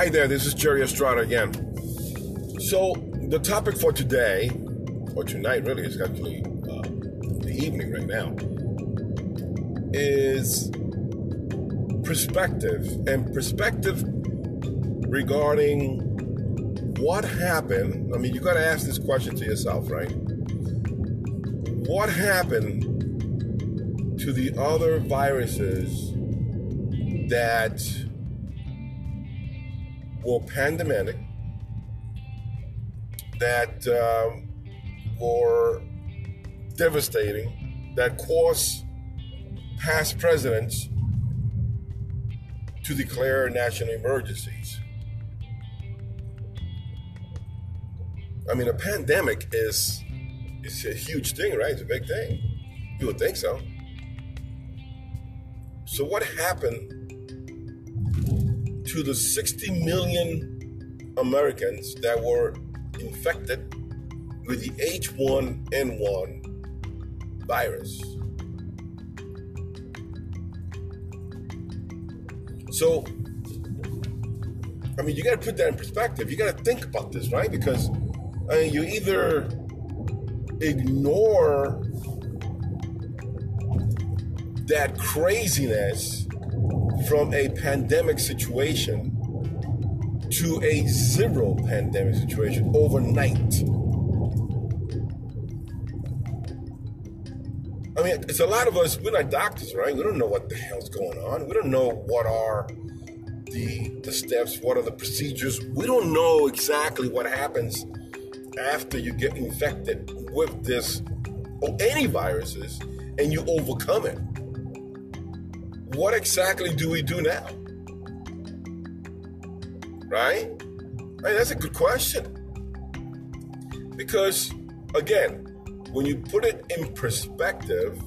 Hi there, this is Jerry Estrada again. So, the topic for today, or tonight really, is actually uh, the evening right now, is perspective. And perspective regarding what happened. I mean, you got to ask this question to yourself, right? What happened to the other viruses that were pandemic, that um, were devastating, that caused past presidents to declare national emergencies. I mean, a pandemic is is a huge thing, right? It's a big thing. You would think so. So, what happened to the 60 million Americans that were infected with the H1N1 virus? So, I mean, you got to put that in perspective. You got to think about this, right? Because I mean, you either ignore that craziness from a pandemic situation to a zero pandemic situation overnight. I mean, it's a lot of us, we're not doctors, right? We don't know what the hell's going on. We don't know what are the, the steps, what are the procedures. We don't know exactly what happens after you get infected with this or any viruses and you overcome it. What exactly do we do now? Right? I mean, that's a good question. Because, again, when you put it in perspective,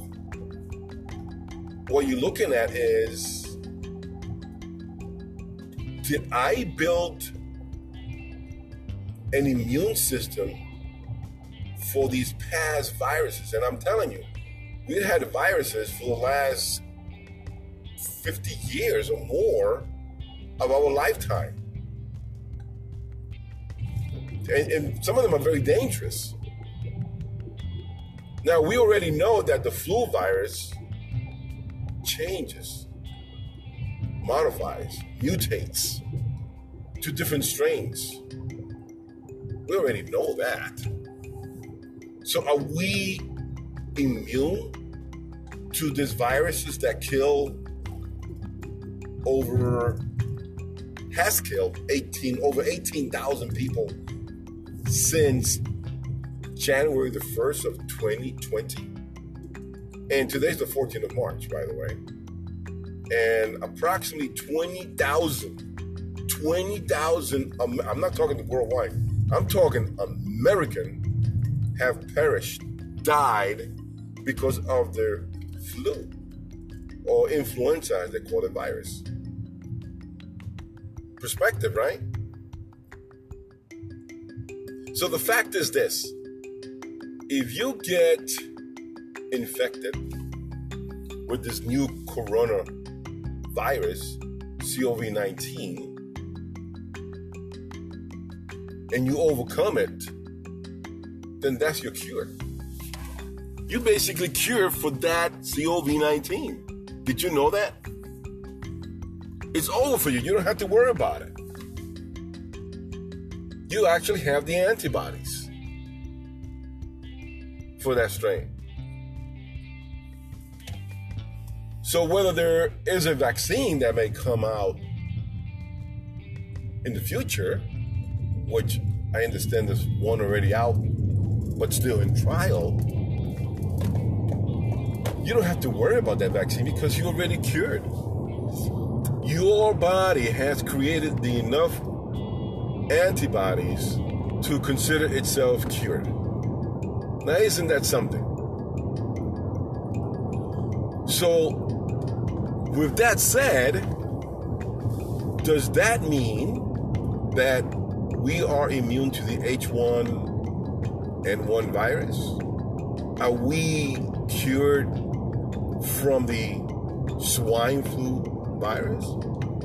what you're looking at is did I build an immune system for these past viruses? And I'm telling you, we've had viruses for the last 50 years or more of our lifetime. And, and some of them are very dangerous. Now, we already know that the flu virus changes, modifies, mutates to different strains. We already know that. So, are we immune to these viruses that kill over, has killed 18, over 18,000 people since January the 1st of 2020. And today's the 14th of March, by the way. And approximately 20,000, 20,000, I'm not talking worldwide, I'm talking American, have perished, died because of their flu or influenza, as they call it, virus. Perspective, right? So the fact is this if you get infected with this new coronavirus, COVID 19, and you overcome it, then that's your cure. You basically cure for that COV 19. Did you know that? It's over for you. You don't have to worry about it. You actually have the antibodies for that strain. So, whether there is a vaccine that may come out in the future, which I understand there's one already out, but still in trial, you don't have to worry about that vaccine because you're already cured. Your body has created the enough antibodies to consider itself cured. Now, isn't that something? So, with that said, does that mean that we are immune to the H1N1 virus? Are we cured from the swine flu virus?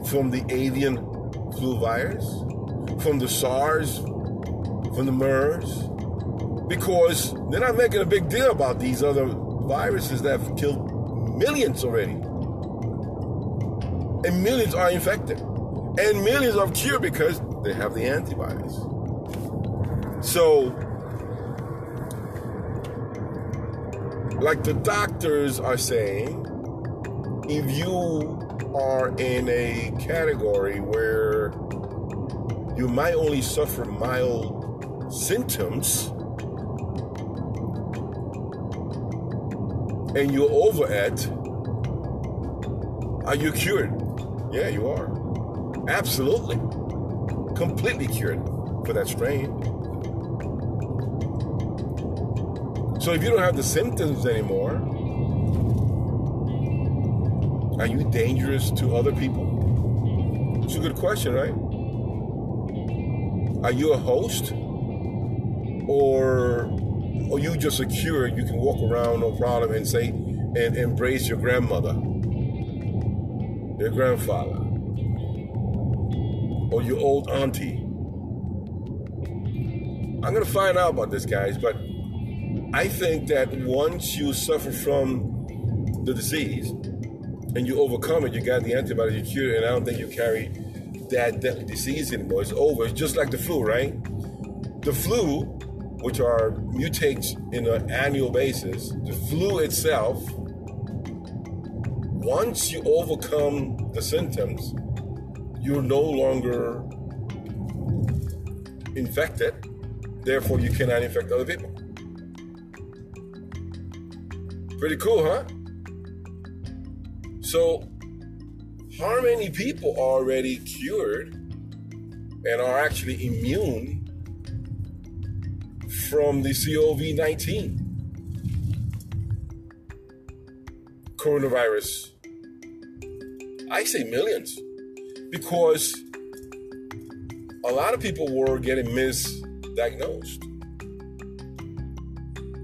From the avian flu virus, from the SARS, from the MERS, because they're not making a big deal about these other viruses that have killed millions already. And millions are infected. And millions are cured because they have the antibodies. So, like the doctors are saying, if you are in a category where you might only suffer mild symptoms and you're over it, are you cured? Yeah, you are. Absolutely. Completely cured for that strain. So if you don't have the symptoms anymore, are you dangerous to other people? It's a good question, right? Are you a host? Or are you just a cure? You can walk around no problem and say and embrace your grandmother, your grandfather, or your old auntie. I'm gonna find out about this, guys, but I think that once you suffer from the disease, and you overcome it, you got the antibodies, you cure it, and I don't think you carry that deadly disease anymore. It's over. It's just like the flu, right? The flu, which are mutates in an annual basis, the flu itself, once you overcome the symptoms, you're no longer infected. Therefore, you cannot infect other people. Pretty cool, huh? So, how many people are already cured and are actually immune from the COVID 19 coronavirus? I say millions because a lot of people were getting misdiagnosed.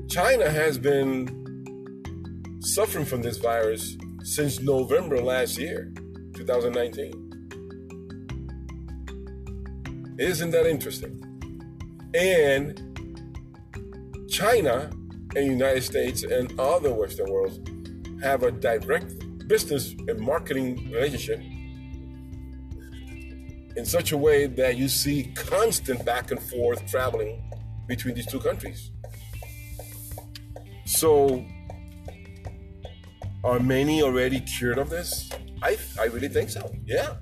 China has been suffering from this virus since November last year, 2019. Isn't that interesting? And China and United States and other Western worlds have a direct business and marketing relationship in such a way that you see constant back and forth traveling between these two countries. So are many already cured of this? I, I really think so. Yeah.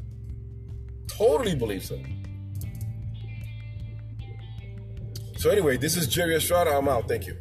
Totally believe so. So, anyway, this is Jerry Estrada. I'm out. Thank you.